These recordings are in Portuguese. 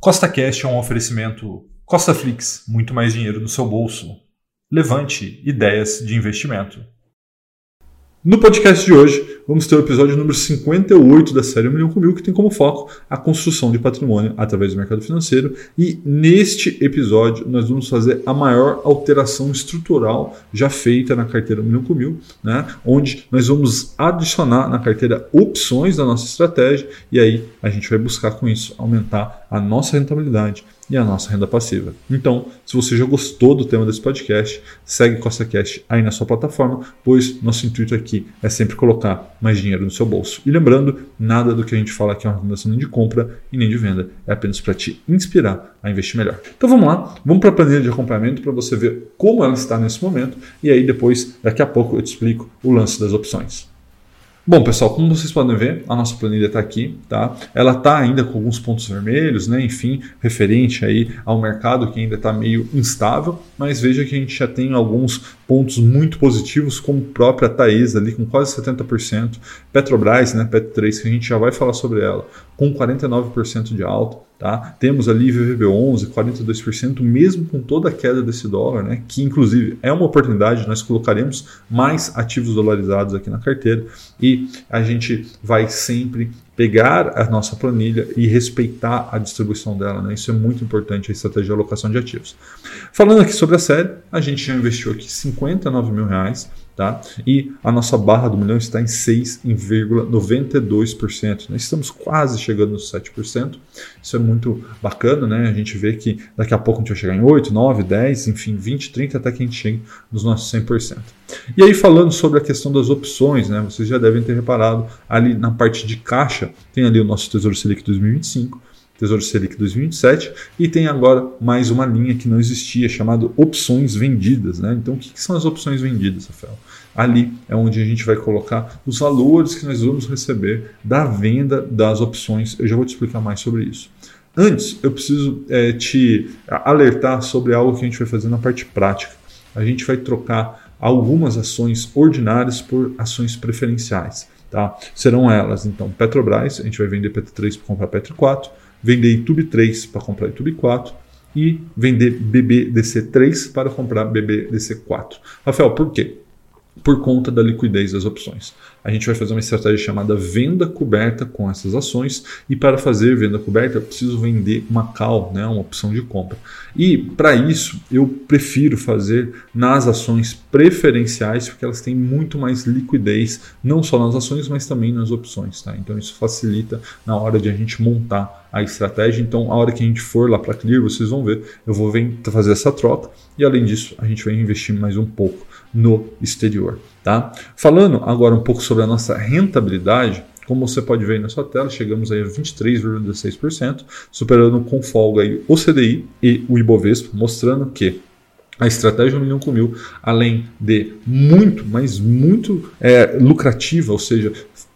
Costa Cash é um oferecimento Costa Flix, muito mais dinheiro no seu bolso. Levante ideias de investimento. No podcast de hoje, vamos ter o episódio número 58 da série 1 milhão com mil, que tem como foco a construção de patrimônio através do mercado financeiro. E neste episódio, nós vamos fazer a maior alteração estrutural já feita na carteira 1 milhão com mil, né? onde nós vamos adicionar na carteira opções da nossa estratégia e aí a gente vai buscar com isso aumentar a nossa rentabilidade e a nossa renda passiva. Então, se você já gostou do tema desse podcast, segue Costa Cash aí na sua plataforma, pois nosso intuito aqui é sempre colocar mais dinheiro no seu bolso. E lembrando, nada do que a gente fala aqui é uma recomendação nem de compra e nem de venda, é apenas para te inspirar a investir melhor. Então vamos lá, vamos para a planilha de acompanhamento para você ver como ela está nesse momento e aí depois, daqui a pouco, eu te explico o lance das opções. Bom, pessoal, como vocês podem ver, a nossa planilha está aqui, tá? Ela está ainda com alguns pontos vermelhos, né? Enfim, referente aí ao mercado que ainda está meio instável, mas veja que a gente já tem alguns pontos muito positivos, como própria Taesa ali com quase 70%, Petrobras, né? Pet3, que a gente já vai falar sobre ela, com 49% de alta. Tá? Temos ali VVB11, 42%, mesmo com toda a queda desse dólar, né? que inclusive é uma oportunidade, nós colocaremos mais ativos dolarizados aqui na carteira e a gente vai sempre pegar a nossa planilha e respeitar a distribuição dela. Né? Isso é muito importante, a estratégia de alocação de ativos. Falando aqui sobre a série, a gente já investiu aqui 59 mil reais, tá? E a nossa barra do milhão está em 6,92%. Nós estamos quase chegando nos 7%. Isso é muito bacana, né? A gente vê que daqui a pouco a gente vai chegar em 8, 9, 10, enfim, 20, 30 até que a gente chegue nos nossos 100%. E aí falando sobre a questão das opções, né? Vocês já devem ter reparado ali na parte de caixa, tem ali o nosso Tesouro Selic 2025, Tesouro Selic 2027 e tem agora mais uma linha que não existia chamada opções vendidas, né? Então o que, são as opções vendidas, Rafael? Ali é onde a gente vai colocar os valores que nós vamos receber da venda das opções. Eu já vou te explicar mais sobre isso. Antes, eu preciso é, te alertar sobre algo que a gente vai fazer na parte prática. A gente vai trocar algumas ações ordinárias por ações preferenciais. Tá? Serão elas, então, Petrobras, a gente vai vender PT3 para comprar PT4, vender YouTube 3 para comprar YouTube 4 e vender BBDC3 para comprar BBDC4. Rafael, por quê? Por conta da liquidez das opções a gente vai fazer uma estratégia chamada venda coberta com essas ações e para fazer venda coberta eu preciso vender uma call, né, uma opção de compra. E para isso eu prefiro fazer nas ações preferenciais porque elas têm muito mais liquidez, não só nas ações, mas também nas opções. Tá? Então isso facilita na hora de a gente montar a estratégia. Então, a hora que a gente for lá para Clear, vocês vão ver, eu vou fazer essa troca e além disso, a gente vai investir mais um pouco no exterior. Tá? Falando agora um pouco sobre a nossa rentabilidade, como você pode ver aí na sua tela, chegamos aí a 23,6%, superando com folga aí o CDI e o Ibovespa, mostrando que a estratégia 1 milhão com mil, além de muito, mas muito é, lucrativa, ou seja,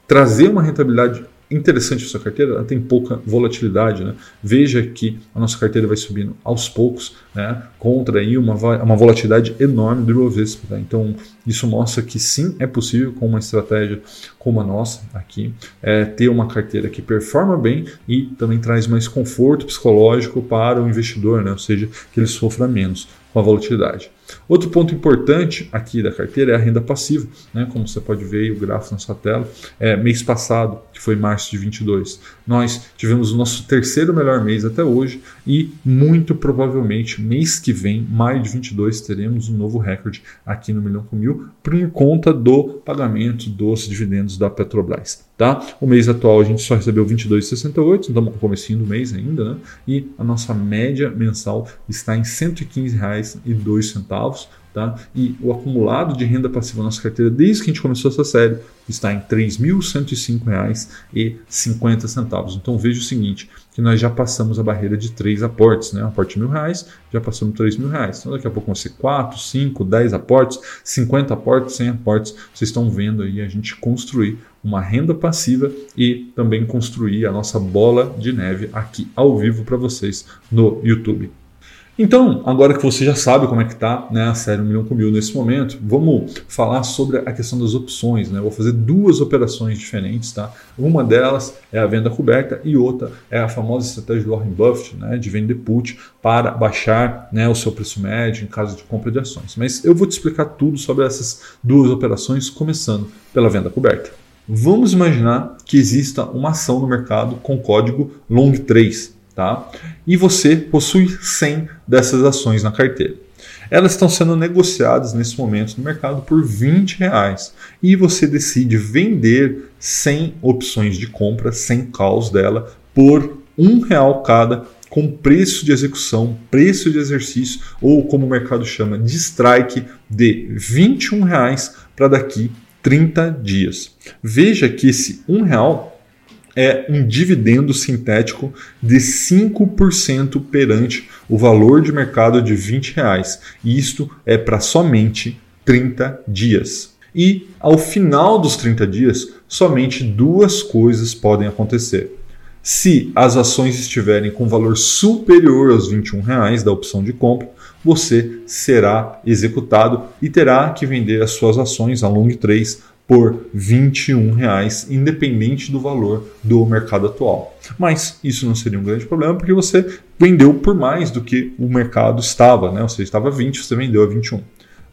trazer uma rentabilidade interessante a sua carteira, ela tem pouca volatilidade. Né? Veja que a nossa carteira vai subindo aos poucos, né? contra aí uma, uma volatilidade enorme do Ibovespa. Tá? Então, isso mostra que sim, é possível com uma estratégia como a nossa aqui, é, ter uma carteira que performa bem e também traz mais conforto psicológico para o investidor, né? ou seja, que ele sofra menos com a volatilidade. Outro ponto importante aqui da carteira é a renda passiva, né? como você pode ver o gráfico na sua tela. É, mês passado, que foi março de 22, nós tivemos o nosso terceiro melhor mês até hoje e muito provavelmente mês que vem, maio de 22, teremos um novo recorde aqui no Milhão com Mil por conta do pagamento dos dividendos da Petrobras. Tá? O mês atual a gente só recebeu 22,68, estamos no comecinho do mês ainda, né? E a nossa média mensal está em R$ 115,02, tá? E o acumulado de renda passiva na nossa carteira desde que a gente começou essa série está em R$ 3.105,50. Então veja o seguinte, que nós já passamos a barreira de três aportes, né? Um aporte mil reais, já passamos três mil reais. Então daqui a pouco vão ser 4, 5, 10 aportes, 50 aportes, 100 aportes. Vocês estão vendo aí a gente construir uma renda passiva e também construir a nossa bola de neve aqui ao vivo para vocês no YouTube. Então, agora que você já sabe como é que está né, a série 1 milhão com mil nesse momento, vamos falar sobre a questão das opções. Né? Eu vou fazer duas operações diferentes. Tá? Uma delas é a venda coberta e outra é a famosa estratégia do Warren Buffett né, de vender put para baixar né, o seu preço médio em caso de compra de ações. Mas eu vou te explicar tudo sobre essas duas operações, começando pela venda coberta. Vamos imaginar que exista uma ação no mercado com código LONG3 tá? E você possui 100 dessas ações na carteira. Elas estão sendo negociadas nesse momento no mercado por 20 reais e você decide vender 100 opções de compra, 100 calls dela, por um real cada, com preço de execução, preço de exercício ou como o mercado chama de strike de 21 reais para daqui 30 dias. Veja que esse um real é um dividendo sintético de 5% perante o valor de mercado de 20 reais. E isto é para somente 30 dias. E ao final dos 30 dias, somente duas coisas podem acontecer. Se as ações estiverem com valor superior aos 21 reais da opção de compra, você será executado e terá que vender as suas ações a long 3 por 21 reais, independente do valor do mercado atual. Mas isso não seria um grande problema porque você vendeu por mais do que o mercado estava, né? ou seja, estava 20, você vendeu a 21.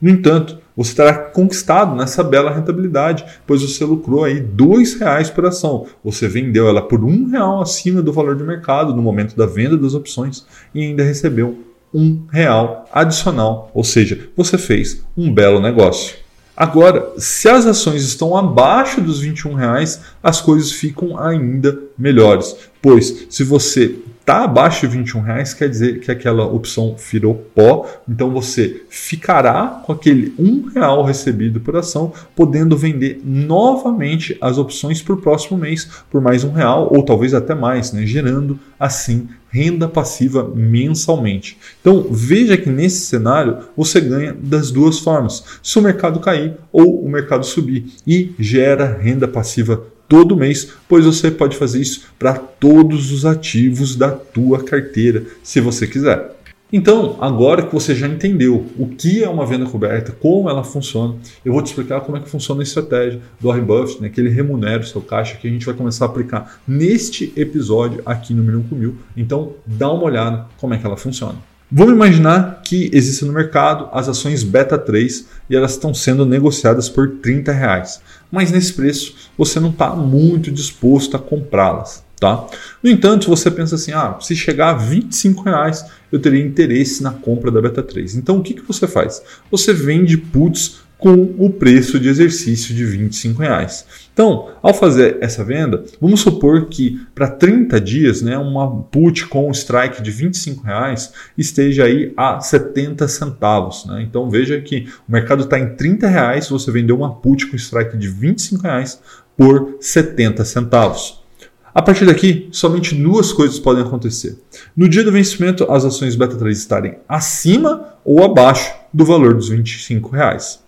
No entanto, você terá conquistado nessa bela rentabilidade, pois você lucrou aí R$ reais por ação. Você vendeu ela por um real acima do valor de mercado no momento da venda das opções e ainda recebeu um real adicional, ou seja, você fez um belo negócio. Agora, se as ações estão abaixo dos 21 reais, as coisas ficam ainda melhores, pois se você está abaixo de 21 reais, quer dizer que aquela opção virou pó, então você ficará com aquele um real recebido por ação, podendo vender novamente as opções para o próximo mês por mais um real ou talvez até mais, né? gerando assim renda passiva mensalmente. Então veja que nesse cenário você ganha das duas formas: se o mercado cair ou o mercado subir e gera renda passiva todo mês, pois você pode fazer isso para todos os ativos da tua carteira, se você quiser. Então, agora que você já entendeu o que é uma venda coberta, como ela funciona, eu vou te explicar como é que funciona a estratégia do Warren Buffett, né, que ele remunera o seu caixa, que a gente vai começar a aplicar neste episódio aqui no Milhão com Mil. Então, dá uma olhada como é que ela funciona. Vamos imaginar que existe no mercado as ações Beta 3 e elas estão sendo negociadas por 30 reais. Mas nesse preço você não está muito disposto a comprá-las. Tá? No entanto, você pensa assim: ah, se chegar a 25 reais, eu teria interesse na compra da Beta 3. Então, o que, que você faz? Você vende puts com o preço de exercício de 25 reais. Então, ao fazer essa venda, vamos supor que para 30 dias, né, uma put com strike de 25 reais esteja aí a 70 centavos. Né? Então veja que o mercado está em 30 reais, você vendeu uma put com strike de 25 reais por 70 centavos. A partir daqui, somente duas coisas podem acontecer. No dia do vencimento, as ações Beta 3 estarem acima ou abaixo do valor dos 25 reais.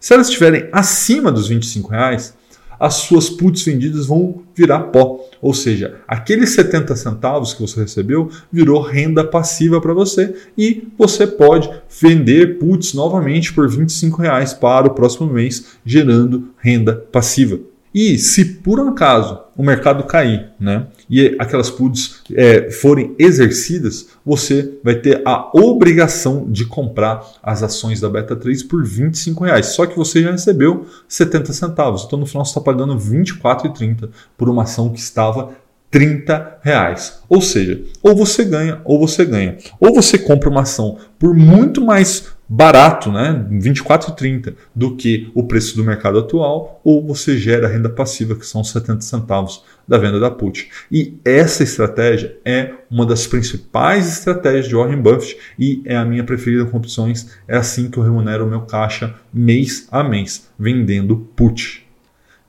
Se elas estiverem acima dos 25 reais, as suas puts vendidas vão virar pó. Ou seja, aqueles 70 centavos que você recebeu virou renda passiva para você e você pode vender puts novamente por 25 reais para o próximo mês, gerando renda passiva. E se por um acaso o mercado cair, né, e aquelas puts é, forem exercidas, você vai ter a obrigação de comprar as ações da Beta 3 por 25 reais. Só que você já recebeu 70 centavos. Então no final você está pagando 24,30 por uma ação que estava 30 reais. Ou seja, ou você ganha ou você ganha. Ou você compra uma ação por muito mais barato, né, 24,30 do que o preço do mercado atual, ou você gera renda passiva, que são 70 centavos da venda da put. E essa estratégia é uma das principais estratégias de Warren Buffett e é a minha preferida com opções. É assim que eu remunero o meu caixa mês a mês, vendendo put.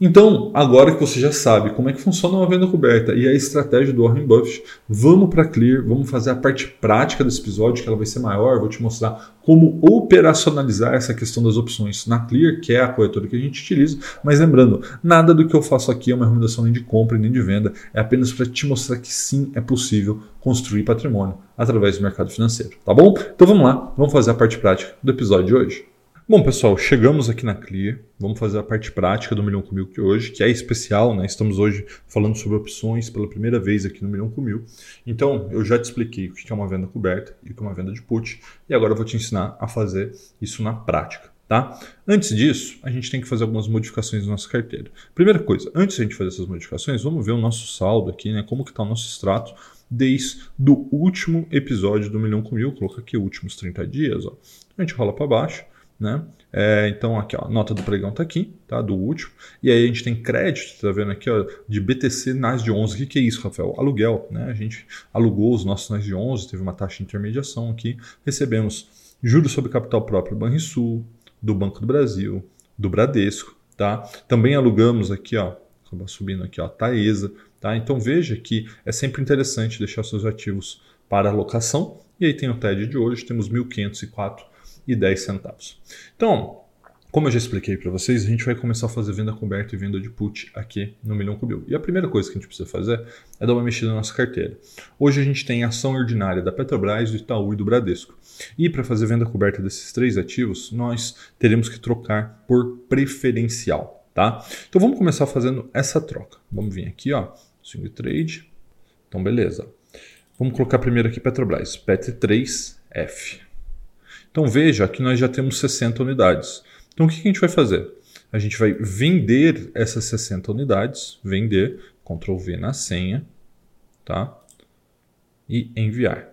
Então, agora que você já sabe como é que funciona uma venda coberta e a estratégia do Warren Buffett, vamos para Clear, vamos fazer a parte prática desse episódio, que ela vai ser maior, vou te mostrar como operacionalizar essa questão das opções na Clear, que é a corretora que a gente utiliza. Mas lembrando, nada do que eu faço aqui é uma recomendação nem de compra nem de venda, é apenas para te mostrar que sim, é possível construir patrimônio através do mercado financeiro, tá bom? Então vamos lá, vamos fazer a parte prática do episódio de hoje. Bom, pessoal, chegamos aqui na Clear. Vamos fazer a parte prática do Milhão com Mil que hoje, que é especial, né? Estamos hoje falando sobre opções pela primeira vez aqui no Milhão com Mil. Então, eu já te expliquei o que é uma venda coberta e o que é uma venda de put, e agora eu vou te ensinar a fazer isso na prática. Tá? Antes disso, a gente tem que fazer algumas modificações na nossa carteira. Primeira coisa, antes de a gente fazer essas modificações, vamos ver o nosso saldo aqui, né? Como que está o nosso extrato desde o último episódio do Milhão com Mil. Vou colocar aqui últimos 30 dias. Ó. A gente rola para baixo né? É, então aqui, ó, nota do pregão está aqui, tá? Do último. E aí a gente tem crédito, tá vendo aqui, ó, de BTC NAS de 11. O que, que é isso, Rafael? Aluguel, né? A gente alugou os nossos NAS de 11, teve uma taxa de intermediação aqui. Recebemos juros sobre capital próprio do Banrisul, do Banco do Brasil, do Bradesco, tá? Também alugamos aqui, ó, subindo aqui, ó, Taesa, tá? Então veja que é sempre interessante deixar seus ativos para alocação. E aí tem o TED de hoje, temos 1.504 e 10 centavos. Então, como eu já expliquei para vocês, a gente vai começar a fazer venda coberta e venda de put aqui no Milhão Cubil. E a primeira coisa que a gente precisa fazer é dar uma mexida na nossa carteira. Hoje a gente tem ação ordinária da Petrobras, do Itaú e do Bradesco. E para fazer venda coberta desses três ativos, nós teremos que trocar por preferencial, tá? Então vamos começar fazendo essa troca. Vamos vir aqui, ó, swing trade. Então beleza. Vamos colocar primeiro aqui Petrobras, PET3F. Então veja que nós já temos 60 unidades. Então o que a gente vai fazer? A gente vai vender essas 60 unidades, vender, Ctrl V na senha, tá? E enviar.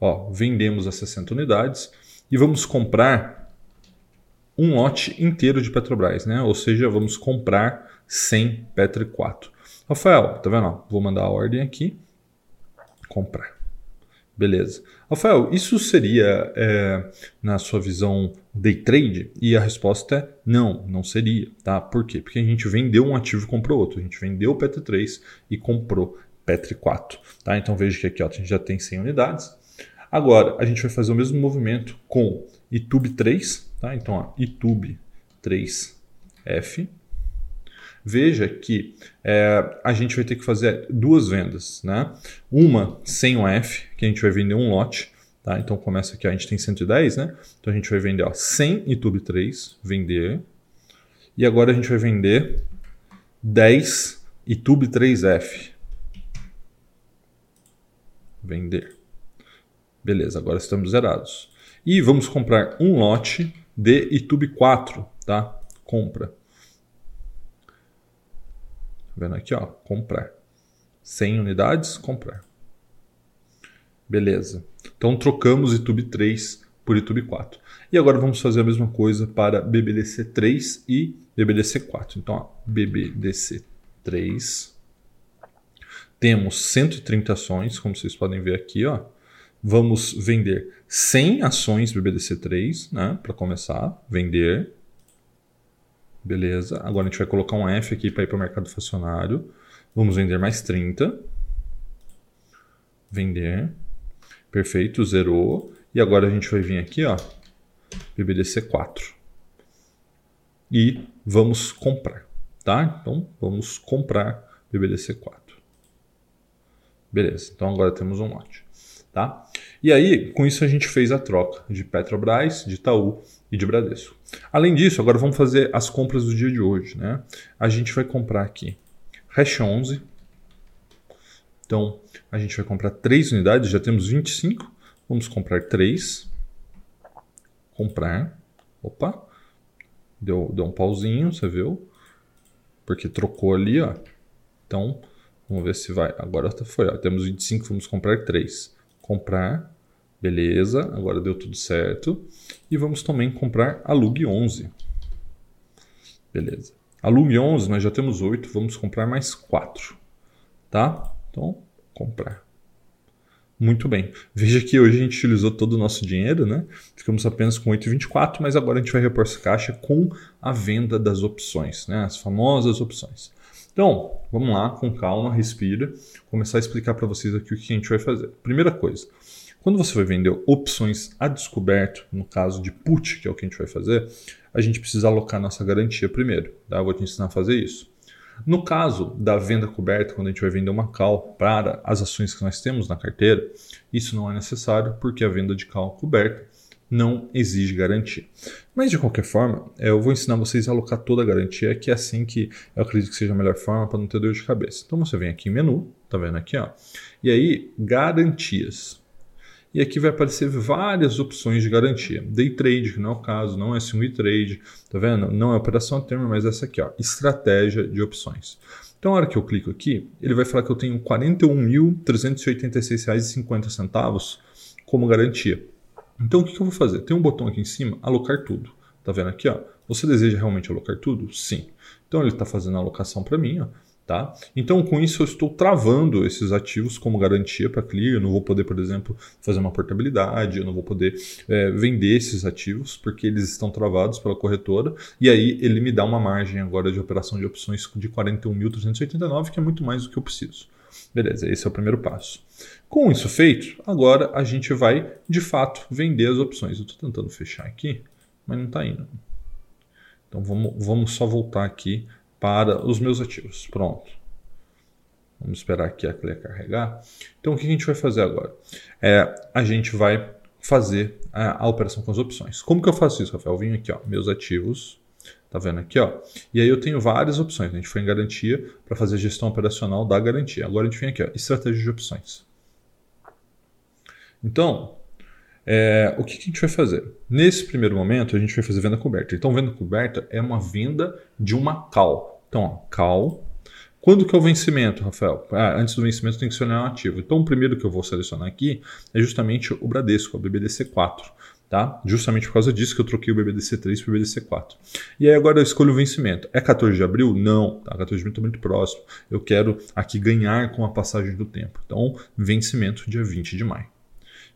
Ó, vendemos as 60 unidades e vamos comprar um lote inteiro de Petrobras, né? Ou seja, vamos comprar 100 Petri 4. Rafael, tá vendo? Vou mandar a ordem aqui. Comprar. Beleza. Rafael, isso seria, é, na sua visão, day trade? E a resposta é não, não seria. Tá? Por quê? Porque a gente vendeu um ativo e comprou outro. A gente vendeu o Petri 3 e comprou Petri 4. Tá? Então veja que aqui ó, a gente já tem 100 unidades. Agora, a gente vai fazer o mesmo movimento com YouTube 3. Tá? Então, ó, YouTube 3F veja que é, a gente vai ter que fazer duas vendas. Né? Uma sem o F, que a gente vai vender um lote. Tá? Então começa aqui, a gente tem 110, né? Então a gente vai vender ó, 100 YouTube 3, vender. E agora a gente vai vender 10 YouTube 3F. Vender. Beleza, agora estamos zerados. E vamos comprar um lote de YouTube 4, tá? Compra. Tá vendo aqui, ó, comprar. 100 unidades, comprar. Beleza. Então trocamos YouTube 3 por YouTube 4. E agora vamos fazer a mesma coisa para BBDC 3 e BBDC 4. Então, ó, BBDC 3. Temos 130 ações, como vocês podem ver aqui, ó. Vamos vender 100 ações BBDC 3, né, para começar, vender. Beleza. Agora a gente vai colocar um F aqui para ir para o mercado fracionário. Vamos vender mais 30. Vender. Perfeito, zerou. E agora a gente vai vir aqui, ó, BBDC 4. E vamos comprar, tá? Então, vamos comprar BBDC 4. Beleza, então agora temos um lote, tá? E aí, com isso a gente fez a troca de Petrobras, de Itaú e de Bradesco. Além disso, agora vamos fazer as compras do dia de hoje. Né? A gente vai comprar aqui Hash 11. Então, a gente vai comprar 3 unidades, já temos 25. Vamos comprar 3. Comprar. Opa. Deu, deu um pauzinho, você viu? Porque trocou ali, ó. Então, vamos ver se vai. Agora foi, ó. Temos 25, vamos comprar 3. Comprar. Beleza, agora deu tudo certo. E vamos também comprar a Lug 11. Beleza. A Lug 11 nós já temos 8, vamos comprar mais 4. Tá? Então, comprar. Muito bem. Veja que hoje a gente utilizou todo o nosso dinheiro, né? Ficamos apenas com 8,24, mas agora a gente vai repor essa caixa com a venda das opções, né? As famosas opções. Então, vamos lá, com calma, respira, começar a explicar para vocês aqui o que a gente vai fazer. Primeira coisa, quando você vai vender opções a descoberto, no caso de put, que é o que a gente vai fazer, a gente precisa alocar nossa garantia primeiro. Tá? Eu vou te ensinar a fazer isso. No caso da venda coberta, quando a gente vai vender uma call para as ações que nós temos na carteira, isso não é necessário porque a venda de call coberta não exige garantia. Mas de qualquer forma, é, eu vou ensinar vocês a alocar toda a garantia, que é assim que eu acredito que seja a melhor forma para não ter dor de cabeça. Então você vem aqui em menu, tá vendo aqui, ó? E aí, garantias. E aqui vai aparecer várias opções de garantia. Day trade, que não é o caso, não é swing trade, tá vendo? Não é operação a termo, mas essa aqui, ó, estratégia de opções. Então, a hora que eu clico aqui, ele vai falar que eu tenho R$ 41.386,50 como garantia. Então, o que, que eu vou fazer? Tem um botão aqui em cima, alocar tudo. Tá vendo aqui? Ó? Você deseja realmente alocar tudo? Sim. Então, ele está fazendo a alocação para mim. Ó. Tá? Então, com isso, eu estou travando esses ativos como garantia para Clear. Eu não vou poder, por exemplo, fazer uma portabilidade, eu não vou poder é, vender esses ativos porque eles estão travados pela corretora. E aí, ele me dá uma margem agora de operação de opções de 41.389, que é muito mais do que eu preciso. Beleza, esse é o primeiro passo. Com isso feito, agora a gente vai de fato vender as opções. Eu estou tentando fechar aqui, mas não está indo. Então vamos, vamos só voltar aqui para os meus ativos. Pronto. Vamos esperar aqui a Clear carregar. Então, o que a gente vai fazer agora? É, a gente vai fazer a, a, operação com as opções. Como que eu faço isso, Rafael? Eu vim aqui, ó, meus ativos. Tá vendo aqui, ó? E aí eu tenho várias opções. A gente foi em garantia para fazer a gestão operacional da garantia. Agora a gente vem aqui, ó, estratégia de opções. Então, é, o que, que, a gente vai fazer? Nesse primeiro momento, a gente vai fazer venda coberta. Então, venda coberta é uma venda de uma call. Então, ó, call. Quando que é o vencimento, Rafael? Ah, antes do vencimento tem que selecionar um ativo. Então, o primeiro que eu vou selecionar aqui é justamente o Bradesco, o BBDC4. Tá? Justamente por causa disso que eu troquei o BBDC3 para o BBDC4. E aí agora eu escolho o vencimento. É 14 de abril? Não, tá? 14 de abril está muito próximo. Eu quero aqui ganhar com a passagem do tempo. Então, vencimento dia 20 de maio.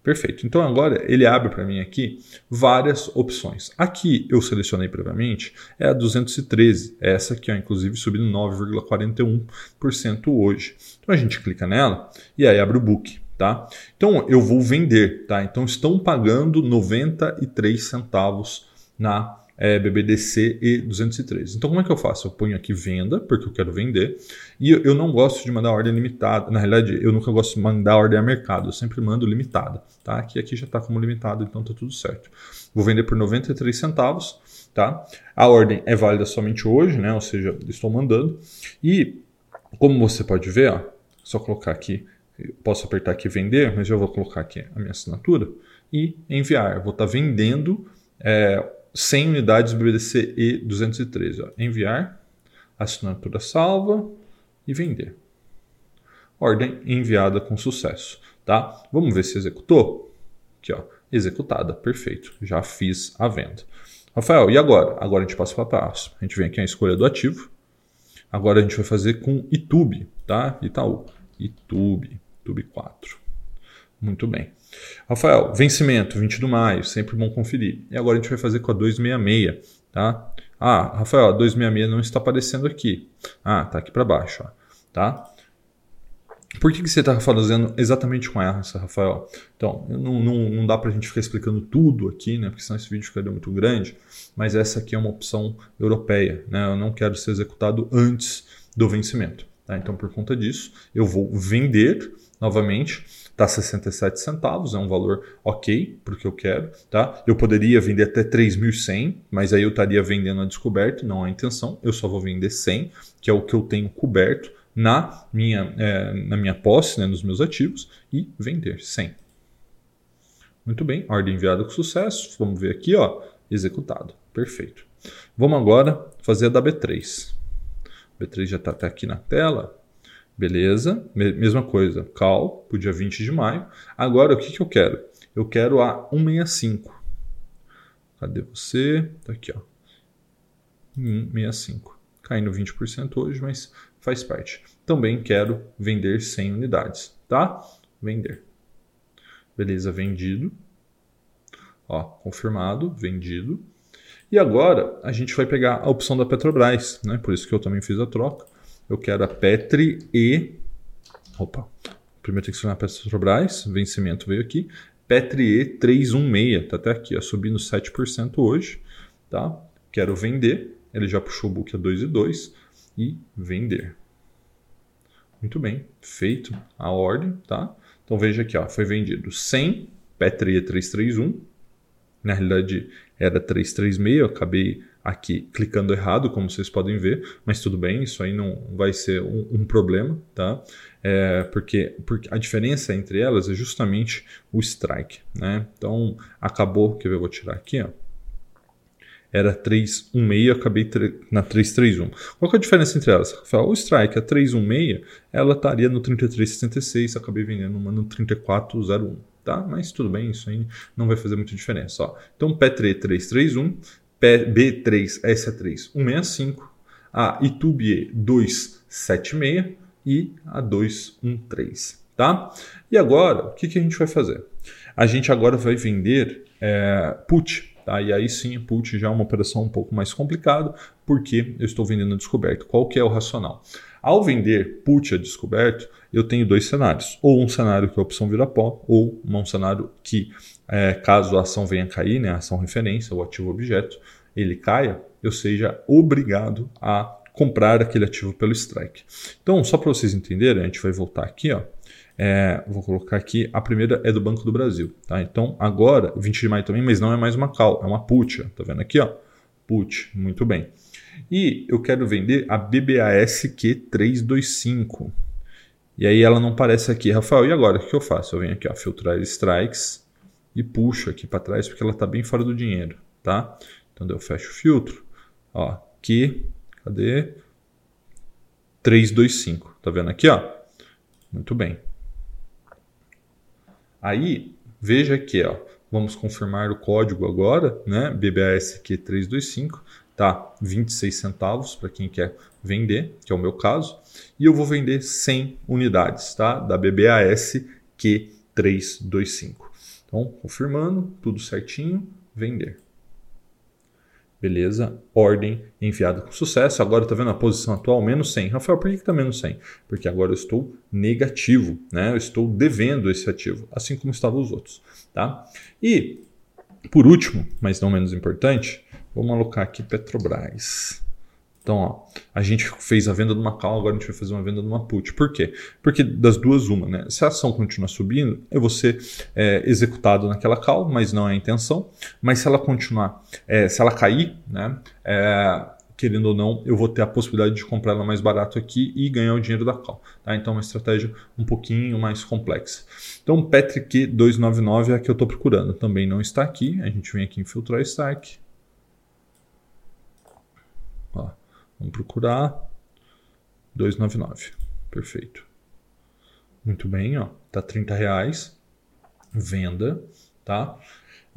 Perfeito. Então agora ele abre para mim aqui várias opções. Aqui eu selecionei previamente é a 213, essa aqui, ó, inclusive subindo 9,41% hoje. Então a gente clica nela e aí abre o book. Tá? Então eu vou vender, tá? Então estão pagando 93 centavos na é, BBDC e 213. Então, como é que eu faço? Eu ponho aqui venda, porque eu quero vender, e eu não gosto de mandar ordem limitada. Na realidade, eu nunca gosto de mandar ordem a mercado, eu sempre mando limitada. Tá? Aqui, aqui já está como limitado, então está tudo certo. Vou vender por 93 centavos. Tá? A ordem é válida somente hoje, né? ou seja, estou mandando. E, como você pode ver, ó, só colocar aqui, posso apertar aqui vender, mas eu vou colocar aqui a minha assinatura e enviar. Eu vou estar tá vendendo é, 100 unidades do BDC E213. Ó. Enviar, assinatura salva e vender. Ordem enviada com sucesso. Tá? Vamos ver se executou? Aqui, ó, executada, perfeito. Já fiz a venda. Rafael, e agora? Agora a gente passa para passo. A gente vem aqui na escolha do ativo. Agora a gente vai fazer com YouTube, tá? Itaú. YouTube, YouTube 4. Muito bem. Rafael, vencimento, 20 de maio, sempre bom conferir. E agora a gente vai fazer com a 266, tá? Ah, Rafael, a 266 não está aparecendo aqui. Ah, tá aqui para baixo, ó, tá? Por que, que você está fazendo exatamente com essa, Rafael? Então, não, não, não dá para a gente ficar explicando tudo aqui, né? Porque senão esse vídeo ficaria muito grande. Mas essa aqui é uma opção europeia, né? Eu não quero ser executado antes do vencimento. Tá? Então, por conta disso, eu vou vender novamente Tá 67 centavos, é um valor ok porque eu quero, tá? Eu poderia vender até 3.100, mas aí eu estaria vendendo a descoberto, não a intenção. Eu só vou vender 100, que é o que eu tenho coberto na minha, é, na minha posse, né, nos meus ativos, e vender 100. Muito bem, ordem enviada com sucesso. Vamos ver aqui, ó, executado. Perfeito. Vamos agora fazer a da B3. B3 já está até aqui na tela. Beleza, mesma coisa, call para o dia 20 de maio. Agora, o que, que eu quero? Eu quero a 165. Cadê você? Tá aqui, ó. 165. Caindo 20% hoje, mas faz parte. Também quero vender 100 unidades, tá? Vender. Beleza, vendido. Ó, confirmado, vendido. E agora a gente vai pegar a opção da Petrobras, né? Por isso que eu também fiz a troca. Eu quero a Petri e. Opa, primeiro tem que selecionar a Petrobras, vencimento veio aqui. Petri E 316, tá até aqui, ó, subindo 7% hoje, tá? Quero vender, ele já puxou o book a 2,2 e vender. Muito bem, feito a ordem, tá? Então veja aqui, ó, foi vendido 100 Petri E 331, na realidade era 336, eu acabei aqui clicando errado, como vocês podem ver, mas tudo bem, isso aí não vai ser um, um problema, tá? É, porque, porque a diferença entre elas é justamente o strike, né? Então acabou, que eu vou tirar aqui, ó. Era 316, eu acabei na 331. Qual que é a diferença entre elas? O strike, a 316, ela estaria no 3366, acabei vendendo uma no 3401 tá? Mas tudo bem, isso aí não vai fazer muita diferença. Ó. Então, P3 331, B3 SA3 165, a Itubie 276 e a 213, tá? E agora, o que, que a gente vai fazer? A gente agora vai vender é, put, tá? E aí sim, put já é uma operação um pouco mais complicada, porque eu estou vendendo descoberto. Qual que é o racional? Ao vender put a descoberto, eu tenho dois cenários. Ou um cenário que a opção vira pó, ou um cenário que, é, caso a ação venha cair, né, a ação referência, o ativo objeto, ele caia, eu seja obrigado a comprar aquele ativo pelo strike. Então, só para vocês entenderem, a gente vai voltar aqui, ó. É, vou colocar aqui, a primeira é do Banco do Brasil. Tá? Então, agora, 20 de maio também, mas não é mais uma call, é uma put. Ó. Tá vendo aqui? Ó? Put, muito bem. E eu quero vender a BBAS Q325. E aí ela não aparece aqui. Rafael, e agora? O que eu faço? Eu venho aqui, ó, filtrar strikes e puxo aqui para trás porque ela está bem fora do dinheiro, tá? Então eu fecho o filtro. Ó, aqui, cadê? 325. Tá vendo aqui, ó? Muito bem. Aí, veja aqui, ó. Vamos confirmar o código agora, né? BBASQ325, tá? 26 centavos para quem quer vender, que é o meu caso e eu vou vender 100 unidades tá? da BBAS Q325. Então, confirmando, tudo certinho, vender. Beleza, ordem enviada com sucesso. Agora está vendo a posição atual menos 100. Rafael, por que está menos 100? Porque agora eu estou negativo, né? Eu estou devendo esse ativo, assim como estavam os outros, tá? E por último, mas não menos importante, vamos alocar aqui Petrobras. Então, ó, a gente fez a venda de uma call, agora a gente vai fazer uma venda de uma put. Por quê? Porque das duas, uma, né? Se a ação continuar subindo, eu vou ser é, executado naquela call, mas não é a intenção. Mas se ela continuar, é, se ela cair, né? É, querendo ou não, eu vou ter a possibilidade de comprar ela mais barato aqui e ganhar o dinheiro da call. Tá? Então, é uma estratégia um pouquinho mais complexa. Então, Patrick 299 é a que eu estou procurando. Também não está aqui. A gente vem aqui em filtrar strike. Ó. Vamos procurar 299. Perfeito. Muito bem, ó. Tá 30 reais. Venda, tá?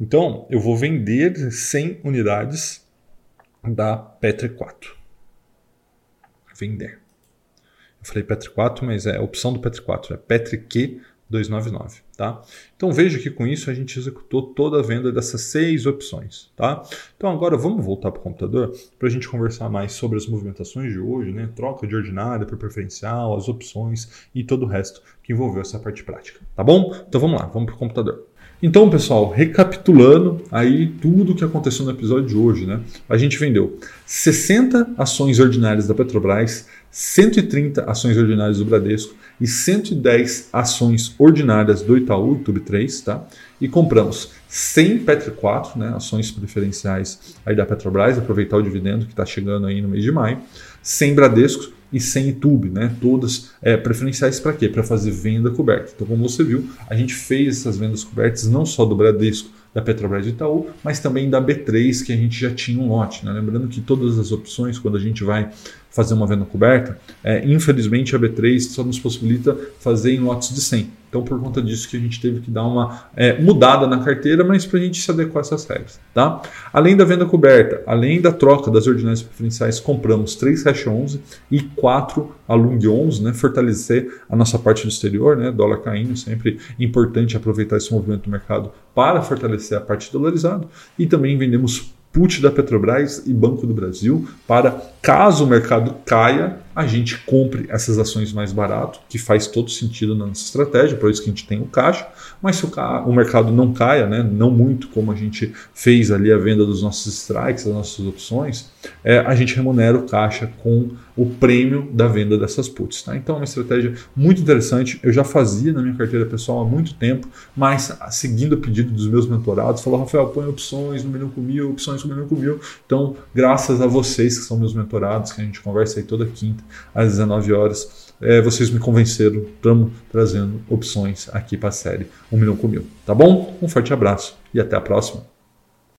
Então, eu vou vender 100 unidades da Petri 4. Vender. Eu falei Petri 4, mas é a opção do Petri 4. É Petri Q 299, tá? Então veja que com isso a gente executou toda a venda dessas seis opções, tá? Então agora vamos voltar para o computador para a gente conversar mais sobre as movimentações de hoje, né? Troca de ordinária por preferencial, as opções e todo o resto que envolveu essa parte prática, tá bom? Então vamos lá, vamos para o computador. Então, pessoal, recapitulando aí tudo o que aconteceu no episódio de hoje, né? A gente vendeu 60 ações ordinárias da Petrobras, 130 ações ordinárias do Bradesco, e 110 ações ordinárias do Itaú, YouTube 3, tá? E compramos 100 Petri 4, né, ações preferenciais aí da Petrobras, aproveitar o dividendo que está chegando aí no mês de maio, 100 Bradesco e 100 YouTube, né, todas é, preferenciais para quê? Para fazer venda coberta. Então, como você viu, a gente fez essas vendas cobertas não só do Bradesco, da Petrobras e Itaú, mas também da B3, que a gente já tinha um lote. Né? Lembrando que todas as opções, quando a gente vai fazer uma venda coberta, é, infelizmente a B3 só nos possibilita fazer em lotes de 100. Então, por conta disso que a gente teve que dar uma é, mudada na carteira, mas para a gente se adequar a essas regras. Tá? Além da venda coberta, além da troca das ordinárias preferenciais, compramos 3 Hash 11 e 4 Alung 11, né? fortalecer a nossa parte do exterior, né? dólar caindo, sempre importante aproveitar esse movimento do mercado para fortalecer a parte dolarizada. E também vendemos put da Petrobras e Banco do Brasil para, caso o mercado caia, a gente compre essas ações mais barato, que faz todo sentido na nossa estratégia, por isso que a gente tem o caixa. Mas se o, ca... o mercado não caia, né, não muito como a gente fez ali a venda dos nossos strikes, das nossas opções, é, a gente remunera o caixa com o prêmio da venda dessas puts. Tá? Então é uma estratégia muito interessante. Eu já fazia na minha carteira pessoal há muito tempo, mas seguindo o pedido dos meus mentorados, falou, Rafael, põe opções no milhão com mil, opções no milhão com mil. Então, graças a vocês que são meus mentorados, que a gente conversa aí toda quinta às 19 horas, é, vocês me convenceram, estamos trazendo opções aqui para a série 1 milhão com mil. Tá bom? Um forte abraço e até a próxima.